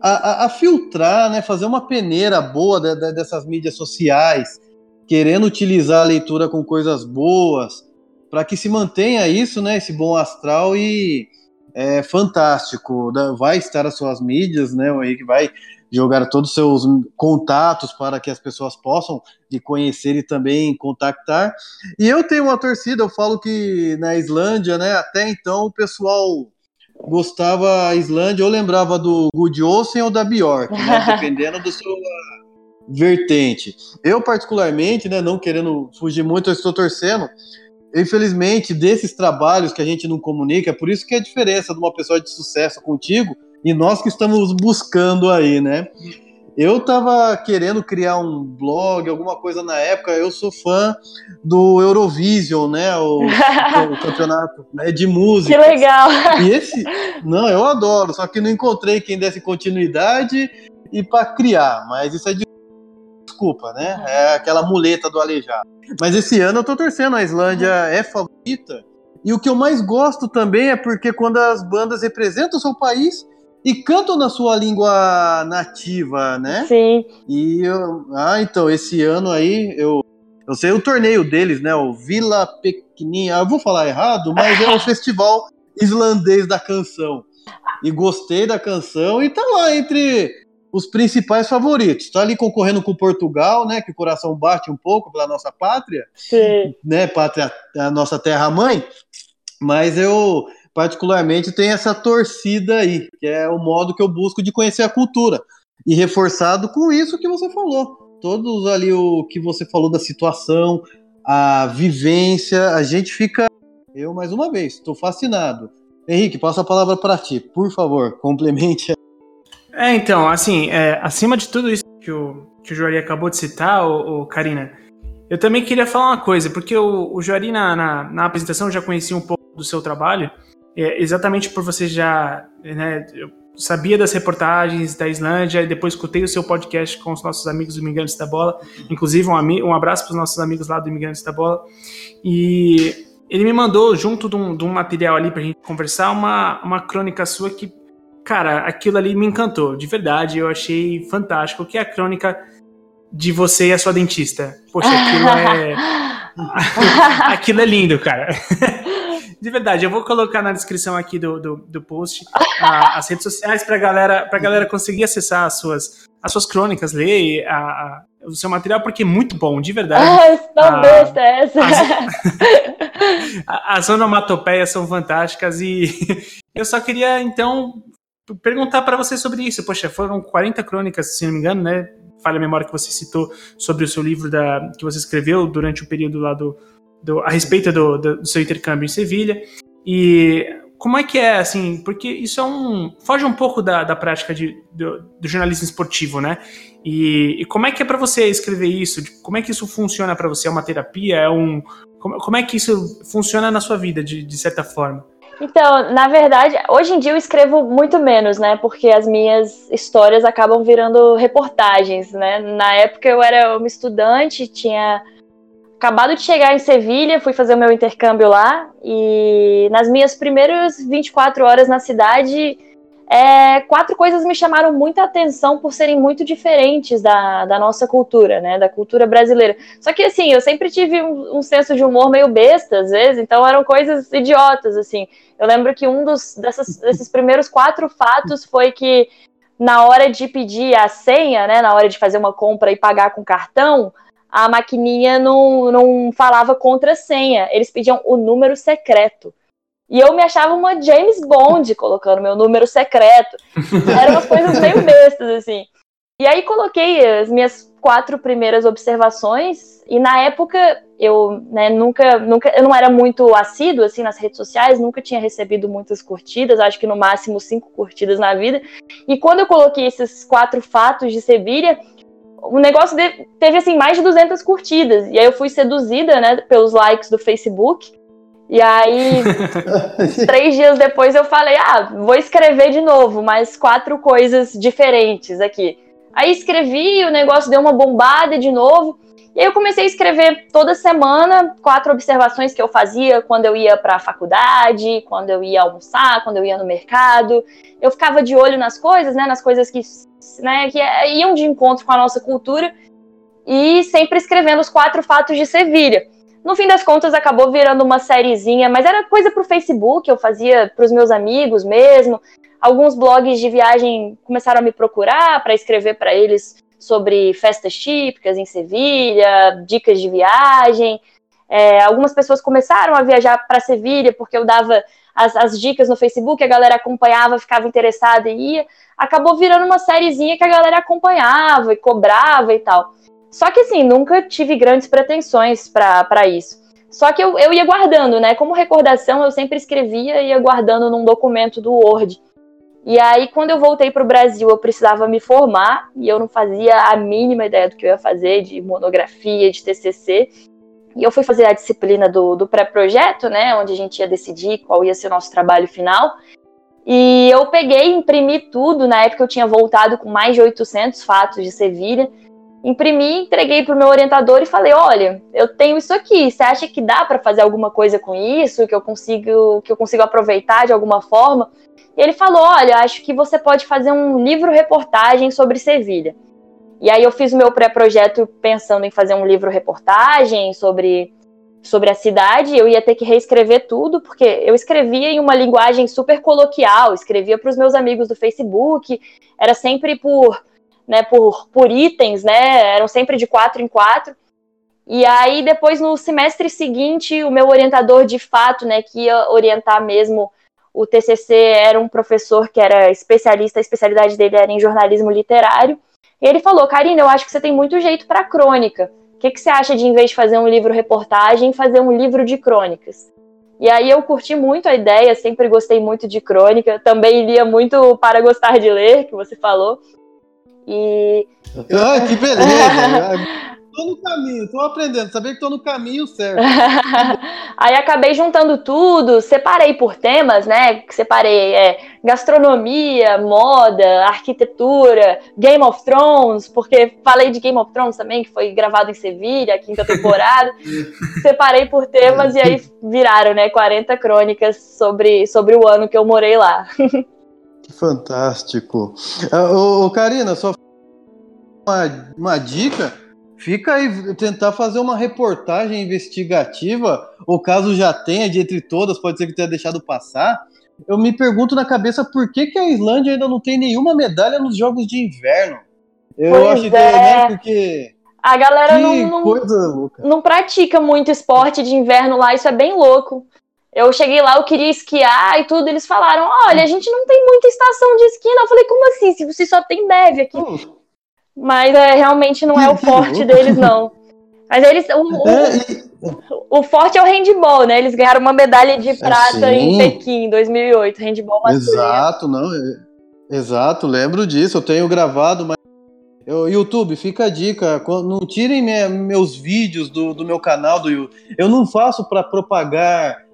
a, a, a filtrar, né, fazer uma peneira boa de, de, dessas mídias sociais, querendo utilizar a leitura com coisas boas, para que se mantenha isso, né, esse bom astral e é fantástico. Vai estar as suas mídias, né, o Henrique vai jogar todos os seus contatos para que as pessoas possam de conhecer e também contactar. E eu tenho uma torcida, eu falo que na Islândia, né, até então o pessoal gostava a Islândia ou lembrava do Good Olsen ou da Bjork, né, dependendo do seu vertente. Eu particularmente, né, não querendo fugir muito, eu estou torcendo infelizmente, desses trabalhos que a gente não comunica, é por isso que é a diferença de uma pessoa de sucesso contigo e nós que estamos buscando aí, né? Eu tava querendo criar um blog, alguma coisa na época. Eu sou fã do Eurovision, né? O, o campeonato né, de música. Que legal! E esse, não, eu adoro. Só que não encontrei quem desse continuidade e para criar. Mas isso é de desculpa, né? É aquela muleta do aleijado. Mas esse ano eu tô torcendo. A Islândia é favorita. E o que eu mais gosto também é porque quando as bandas representam o seu país, e cantam na sua língua nativa, né? Sim. E eu, ah, então esse ano aí eu eu sei o torneio deles, né? O Vila Pequeninha. Eu vou falar errado, mas é o festival islandês da canção. E gostei da canção e tá lá entre os principais favoritos. Tá ali concorrendo com Portugal, né? Que o coração bate um pouco pela nossa pátria, Sim. né? Pátria, a nossa terra mãe. Mas eu particularmente tem essa torcida aí, que é o modo que eu busco de conhecer a cultura. E reforçado com isso que você falou. Todos ali o que você falou da situação, a vivência, a gente fica. Eu, mais uma vez, estou fascinado. Henrique, passa a palavra para ti, por favor, complemente. É, então, assim, é, acima de tudo isso que o, que o Joari acabou de citar, o, o Karina, eu também queria falar uma coisa, porque o, o Joari, na, na, na apresentação, eu já conhecia um pouco do seu trabalho, é, exatamente por você já. Né, eu sabia das reportagens da Islândia e depois escutei o seu podcast com os nossos amigos do Imigrantes da Bola. Inclusive, um, um abraço para os nossos amigos lá do Imigrantes da Bola. E ele me mandou, junto de um, de um material ali para a gente conversar, uma, uma crônica sua que, cara, aquilo ali me encantou, de verdade. Eu achei fantástico, que é a crônica de você e a sua dentista. Poxa, aquilo é. aquilo é lindo, cara. de verdade, eu vou colocar na descrição aqui do, do, do post a, as redes sociais para galera, a galera conseguir acessar as suas, as suas crônicas, ler a, a, o seu material, porque é muito bom, de verdade. Ah, tão besta essa. As, as onomatopeias são fantásticas e eu só queria, então, perguntar para você sobre isso. Poxa, foram 40 crônicas, se não me engano, né? Falha a memória que você citou sobre o seu livro da, que você escreveu durante o período lá do, do, a respeito do, do, do, seu intercâmbio em Sevilha. E como é que é, assim, porque isso é um. foge um pouco da, da prática de, do, do jornalismo esportivo, né? E, e como é que é para você escrever isso? Como é que isso funciona para você? É uma terapia? É um. Como, como é que isso funciona na sua vida, de, de certa forma? Então, na verdade, hoje em dia eu escrevo muito menos, né? Porque as minhas histórias acabam virando reportagens, né? Na época eu era uma estudante, tinha acabado de chegar em Sevilha, fui fazer o meu intercâmbio lá e nas minhas primeiras 24 horas na cidade, é, quatro coisas me chamaram muita atenção por serem muito diferentes da, da nossa cultura, né, da cultura brasileira. Só que assim, eu sempre tive um, um senso de humor meio besta às vezes, então eram coisas idiotas assim. Eu lembro que um dos dessas, desses primeiros quatro fatos foi que na hora de pedir a senha, né, na hora de fazer uma compra e pagar com cartão, a maquininha não, não falava contra senha, eles pediam o número secreto. E eu me achava uma James Bond colocando meu número secreto. Eram umas coisas meio bestas, assim. E aí coloquei as minhas quatro primeiras observações, e na época eu né, nunca, nunca, eu não era muito assíduo assim nas redes sociais, nunca tinha recebido muitas curtidas, acho que no máximo cinco curtidas na vida. E quando eu coloquei esses quatro fatos de Sevilha, o negócio teve assim mais de 200 curtidas. E aí eu fui seduzida, né, pelos likes do Facebook. E aí, três dias depois eu falei, ah, vou escrever de novo, mais quatro coisas diferentes aqui. Aí escrevi, o negócio deu uma bombada de novo. E aí eu comecei a escrever toda semana quatro observações que eu fazia quando eu ia para a faculdade, quando eu ia almoçar, quando eu ia no mercado. Eu ficava de olho nas coisas, né, nas coisas que, né, que iam de encontro com a nossa cultura e sempre escrevendo os quatro fatos de Sevilha. No fim das contas, acabou virando uma sériezinha, mas era coisa para o Facebook, eu fazia para os meus amigos mesmo. Alguns blogs de viagem começaram a me procurar para escrever para eles sobre festas típicas em Sevilha, dicas de viagem. É, algumas pessoas começaram a viajar para Sevilha porque eu dava as, as, dicas no Facebook, a galera acompanhava, ficava interessada e ia. Acabou virando uma sériezinha que a galera acompanhava e cobrava e tal. Só que assim, nunca tive grandes pretensões para isso. Só que eu, eu ia guardando, né? Como recordação, eu sempre escrevia e ia guardando num documento do Word. E aí, quando eu voltei para o Brasil, eu precisava me formar e eu não fazia a mínima ideia do que eu ia fazer, de monografia, de TCC. E eu fui fazer a disciplina do, do pré-projeto, né, onde a gente ia decidir qual ia ser o nosso trabalho final. E eu peguei, imprimi tudo. Na época eu tinha voltado com mais de 800 fatos de Sevilha. Imprimi, entreguei para o meu orientador e falei: Olha, eu tenho isso aqui. Você acha que dá para fazer alguma coisa com isso? Que eu consigo, que eu consigo aproveitar de alguma forma? E ele falou: Olha, acho que você pode fazer um livro-reportagem sobre Sevilha. E aí eu fiz o meu pré-projeto pensando em fazer um livro-reportagem sobre, sobre a cidade. Eu ia ter que reescrever tudo, porque eu escrevia em uma linguagem super coloquial, escrevia para os meus amigos do Facebook, era sempre por, né, por, por itens, né? Eram sempre de quatro em quatro. E aí, depois, no semestre seguinte, o meu orientador de fato, né, que ia orientar mesmo o TCC era um professor que era especialista, a especialidade dele era em jornalismo literário. E ele falou: Karina, eu acho que você tem muito jeito para crônica. O que, que você acha de, em vez de fazer um livro-reportagem, fazer um livro de crônicas? E aí eu curti muito a ideia, sempre gostei muito de crônica, também lia muito para gostar de ler, que você falou. E. Ah, que beleza! tô no caminho, tô aprendendo, saber que tô no caminho certo. Aí acabei juntando tudo, separei por temas, né? Separei é, gastronomia, moda, arquitetura, Game of Thrones, porque falei de Game of Thrones também, que foi gravado em Sevilha, a quinta temporada. separei por temas e aí viraram, né, 40 crônicas sobre, sobre o ano que eu morei lá. Fantástico. Uh, ô, Karina, só uma, uma dica Fica aí tentar fazer uma reportagem investigativa, ou caso já tenha, de entre todas, pode ser que tenha deixado passar. Eu me pergunto na cabeça por que, que a Islândia ainda não tem nenhuma medalha nos Jogos de Inverno. Eu pois acho que é, né, porque. A galera não, não, não pratica muito esporte de inverno lá, isso é bem louco. Eu cheguei lá, eu queria esquiar e tudo, eles falaram: olha, a gente não tem muita estação de esqui. Não. Eu falei, como assim? Se você só tem neve aqui. Oh. Mas é, realmente não é o forte deles, não. Mas eles. O, o, é, o, forte é o handball, né? Eles ganharam uma medalha de prata é, em Pequim, em 2008. Handball masculino. Exato, não. É, exato, lembro disso. Eu tenho gravado, mas. Eu, YouTube, fica a dica. Não tirem minha, meus vídeos do, do meu canal do YouTube. Eu não faço para propagar,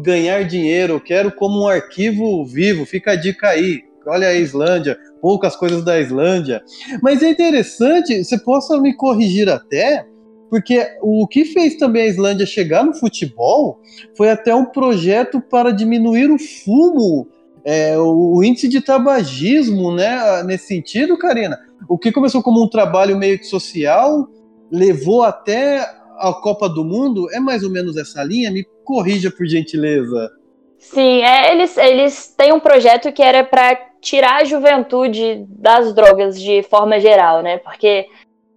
ganhar dinheiro. Quero como um arquivo vivo. Fica a dica aí. Olha a Islândia poucas coisas da Islândia. Mas é interessante, você possa me corrigir até, porque o que fez também a Islândia chegar no futebol foi até um projeto para diminuir o fumo, é, o, índice de tabagismo, né? Nesse sentido, Karina. O que começou como um trabalho meio que social, levou até a Copa do Mundo, é mais ou menos essa linha? Me corrija por gentileza. Sim, é, eles, eles têm um projeto que era para tirar a juventude das drogas de forma geral, né? Porque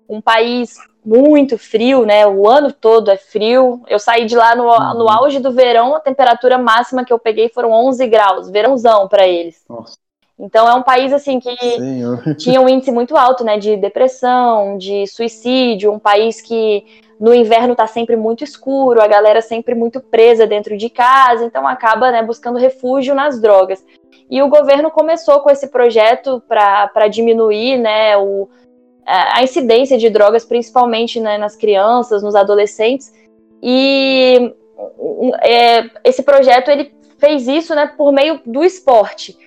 um país muito frio, né? O ano todo é frio. Eu saí de lá no, no uhum. auge do verão, a temperatura máxima que eu peguei foram 11 graus, verãozão para eles. Nossa. Então é um país assim que Senhor. tinha um índice muito alto, né, de depressão, de suicídio, um país que no inverno está sempre muito escuro, a galera sempre muito presa dentro de casa, então acaba, né, buscando refúgio nas drogas. E o governo começou com esse projeto para diminuir, né, o, a incidência de drogas, principalmente né, nas crianças, nos adolescentes. E é, esse projeto ele fez isso né, por meio do esporte.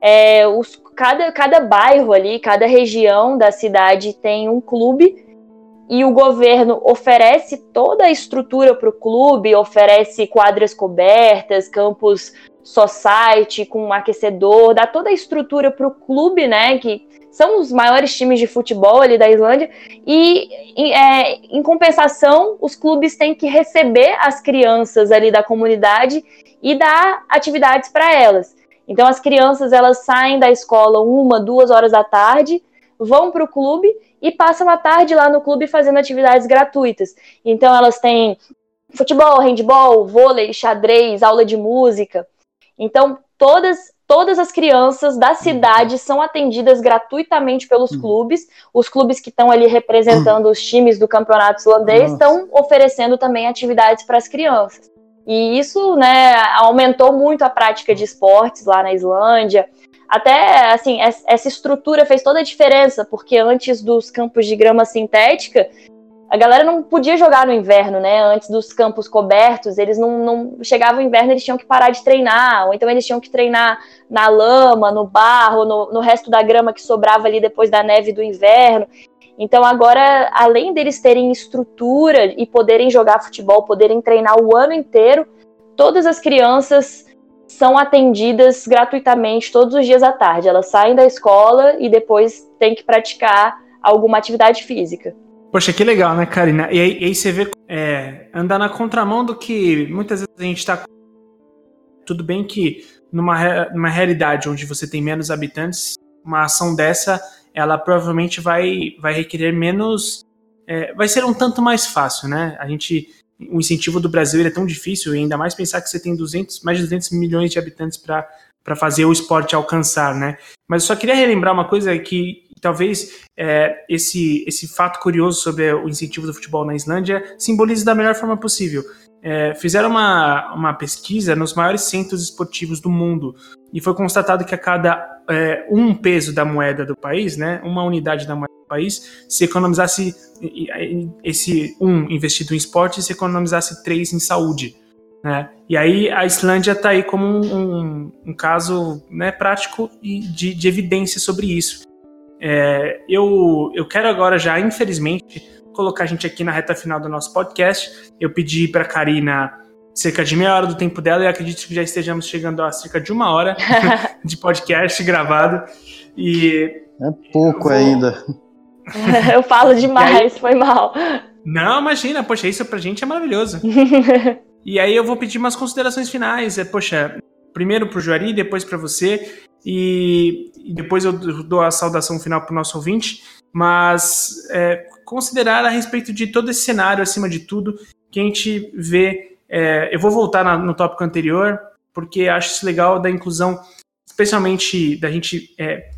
É, os, cada, cada bairro ali, cada região da cidade tem um clube e o governo oferece toda a estrutura para o clube, oferece quadras cobertas, campos society com um aquecedor, dá toda a estrutura para o clube, né? Que são os maiores times de futebol ali da Islândia, e é, em compensação, os clubes têm que receber as crianças ali da comunidade e dar atividades para elas. Então, as crianças elas saem da escola uma, duas horas da tarde, vão para o clube e passam a tarde lá no clube fazendo atividades gratuitas. Então, elas têm futebol, handball, vôlei, xadrez, aula de música. Então, todas todas as crianças da cidade são atendidas gratuitamente pelos hum. clubes. Os clubes que estão ali representando os times do campeonato islandês estão oferecendo também atividades para as crianças. E isso, né, aumentou muito a prática de esportes lá na Islândia. Até, assim, essa estrutura fez toda a diferença, porque antes dos campos de grama sintética, a galera não podia jogar no inverno, né? Antes dos campos cobertos, eles não, não chegavam o inverno, eles tinham que parar de treinar, ou então eles tinham que treinar na lama, no barro, no, no resto da grama que sobrava ali depois da neve do inverno. Então agora, além deles terem estrutura e poderem jogar futebol, poderem treinar o ano inteiro, todas as crianças são atendidas gratuitamente todos os dias à tarde. Elas saem da escola e depois têm que praticar alguma atividade física. Poxa, que legal, né, Karina? E aí, e aí você vê é, andar na contramão do que muitas vezes a gente está. Tudo bem que numa, numa realidade onde você tem menos habitantes, uma ação dessa, ela provavelmente vai, vai requerer menos. É, vai ser um tanto mais fácil, né? A gente. O incentivo do Brasil é tão difícil, e ainda mais pensar que você tem 200, mais de 200 milhões de habitantes para fazer o esporte alcançar, né? Mas eu só queria relembrar uma coisa que talvez é, esse, esse fato curioso sobre o incentivo do futebol na Islândia simbolize da melhor forma possível. É, fizeram uma, uma pesquisa nos maiores centros esportivos do mundo e foi constatado que a cada é, um peso da moeda do país, né, uma unidade da moeda país, se economizasse esse um investido em esporte, se economizasse três em saúde. Né? E aí a Islândia está aí como um, um, um caso né, prático e de, de evidência sobre isso. É, eu, eu quero agora já, infelizmente, colocar a gente aqui na reta final do nosso podcast. Eu pedi para Karina cerca de meia hora do tempo dela e acredito que já estejamos chegando a cerca de uma hora de podcast gravado. E é pouco vou... ainda. eu falo demais, aí... foi mal. Não, imagina, poxa, isso pra gente é maravilhoso. e aí eu vou pedir umas considerações finais. É, poxa, primeiro pro Juari, depois para você. E, e, depois eu dou a saudação final para o nosso ouvinte, mas é, considerar a respeito de todo esse cenário, acima de tudo, que a gente vê. É, eu vou voltar na, no tópico anterior, porque acho isso legal da inclusão, especialmente da gente é,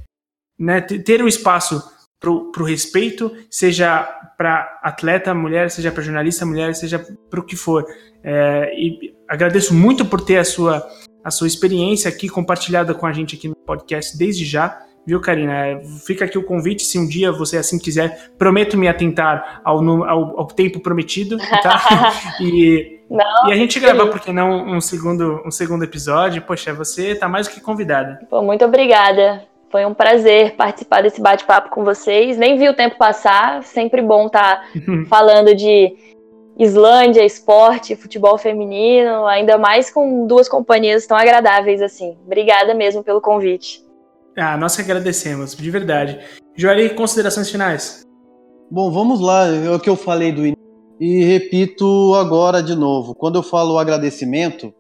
né, ter um espaço para o respeito, seja para atleta mulher, seja para jornalista mulher, seja para o que for. É, e agradeço muito por ter a sua a sua experiência aqui compartilhada com a gente aqui no podcast desde já. Viu, Karina? É, fica aqui o convite, se um dia você assim quiser. Prometo me atentar ao, ao, ao tempo prometido, tá? e, não, e a gente gravar, por que não, um segundo, um segundo episódio. Poxa, você tá mais do que convidada. Pô, muito obrigada. Foi um prazer participar desse bate-papo com vocês. Nem vi o tempo passar. Sempre bom estar tá falando de Islândia, esporte, futebol feminino, ainda mais com duas companhias tão agradáveis assim. Obrigada mesmo pelo convite. Ah, nós que agradecemos, de verdade. Juari, considerações finais? Bom, vamos lá, é o que eu falei do início e repito agora de novo. Quando eu falo agradecimento,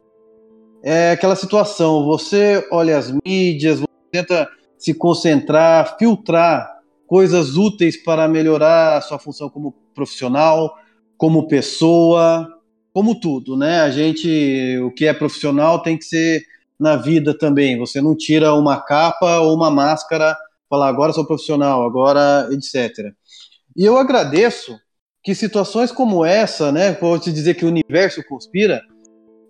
é aquela situação, você olha as mídias, você tenta se concentrar, filtrar coisas úteis para melhorar a sua função como profissional, como pessoa, como tudo, né? A gente, o que é profissional tem que ser na vida também. Você não tira uma capa ou uma máscara, falar agora sou profissional, agora etc. E eu agradeço que situações como essa, né, pode dizer que o universo conspira,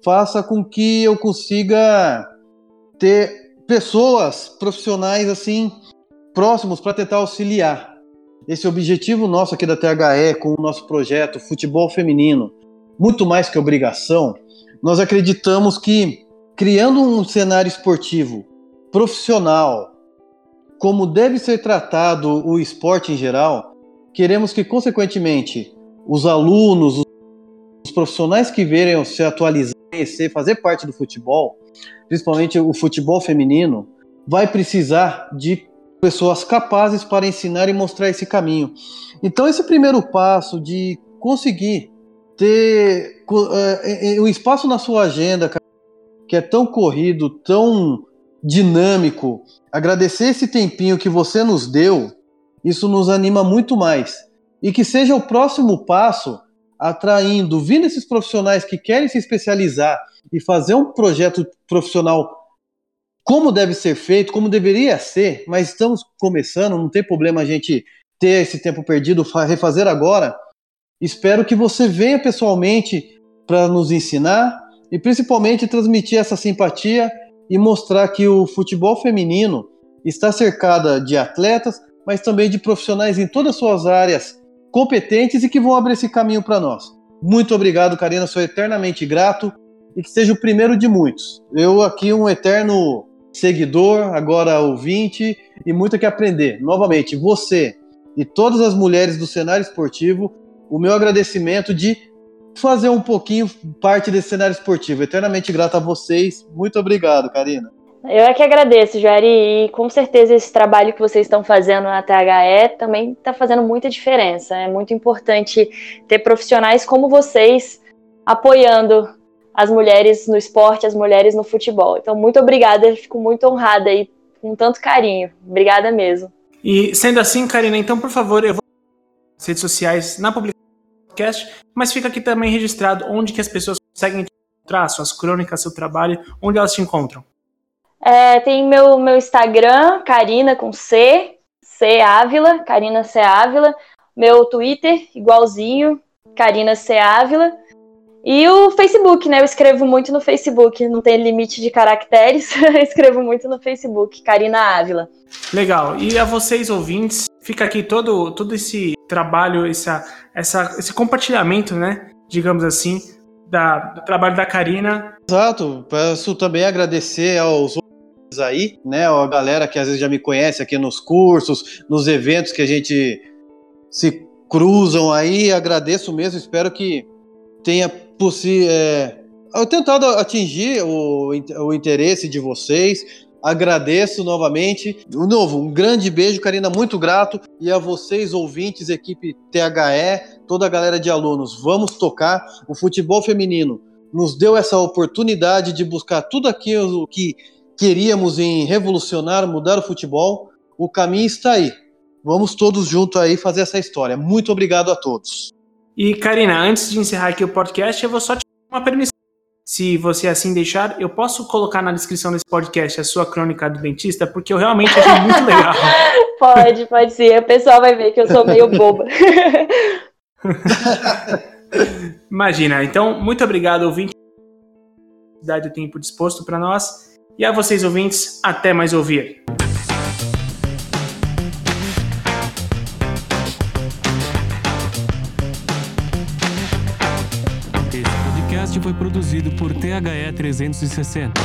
faça com que eu consiga ter pessoas profissionais assim próximos para tentar auxiliar. Esse objetivo nosso aqui da THE com o nosso projeto Futebol Feminino, muito mais que obrigação, nós acreditamos que criando um cenário esportivo profissional, como deve ser tratado o esporte em geral, queremos que, consequentemente, os alunos, os profissionais que verem se atualizar, fazer parte do futebol, principalmente o futebol feminino, vai precisar de pessoas capazes para ensinar e mostrar esse caminho. Então, esse primeiro passo de conseguir ter uh, um espaço na sua agenda que é tão corrido, tão dinâmico, agradecer esse tempinho que você nos deu, isso nos anima muito mais. E que seja o próximo passo atraindo, vindo esses profissionais que querem se especializar e fazer um projeto profissional como deve ser feito, como deveria ser, mas estamos começando, não tem problema a gente ter esse tempo perdido, refazer agora. Espero que você venha pessoalmente para nos ensinar e principalmente transmitir essa simpatia e mostrar que o futebol feminino está cercada de atletas, mas também de profissionais em todas as suas áreas competentes e que vão abrir esse caminho para nós. Muito obrigado, Karina, sou eternamente grato e que seja o primeiro de muitos. Eu aqui um eterno seguidor, agora ouvinte e muito que aprender. Novamente, você e todas as mulheres do cenário esportivo, o meu agradecimento de fazer um pouquinho parte desse cenário esportivo. Eternamente grato a vocês. Muito obrigado, Karina. Eu é que agradeço, Jari, e com certeza esse trabalho que vocês estão fazendo na THE também está fazendo muita diferença. É muito importante ter profissionais como vocês apoiando as mulheres no esporte, as mulheres no futebol. Então, muito obrigada, fico muito honrada aí, com tanto carinho. Obrigada mesmo. E sendo assim, Karina, então, por favor, eu vou nas redes sociais na publicação do podcast, mas fica aqui também registrado onde que as pessoas conseguem encontrar suas crônicas, seu trabalho, onde elas te encontram. É, tem meu, meu Instagram, Karina com C, C Ávila, Karina C Ávila. Meu Twitter, igualzinho, Karina C Ávila. E o Facebook, né? Eu escrevo muito no Facebook, não tem limite de caracteres, escrevo muito no Facebook, Karina Ávila. Legal. E a vocês ouvintes, fica aqui todo, todo esse trabalho, essa, essa, esse compartilhamento, né? Digamos assim, da, do trabalho da Karina. Exato. Peço também agradecer aos aí, né? A galera que às vezes já me conhece aqui nos cursos, nos eventos que a gente se cruzam aí. Agradeço mesmo, espero que tenha possi é, eu tentado atingir o, o interesse de vocês. Agradeço novamente. De novo, um grande beijo, Karina, muito grato. E a vocês, ouvintes, equipe THE, toda a galera de alunos, vamos tocar o futebol feminino. Nos deu essa oportunidade de buscar tudo aquilo que queríamos em revolucionar, mudar o futebol. O caminho está aí. Vamos todos juntos aí fazer essa história. Muito obrigado a todos. E, Karina, antes de encerrar aqui o podcast, eu vou só te dar uma permissão. Se você assim deixar, eu posso colocar na descrição desse podcast a sua crônica do dentista, porque eu realmente achei muito legal. pode, pode sim. O pessoal vai ver que eu sou meio boba. Imagina. Então, muito obrigado, ouvinte. Dá o tempo disposto para nós. E a vocês, ouvintes, até mais ouvir. foi produzido por THE 360.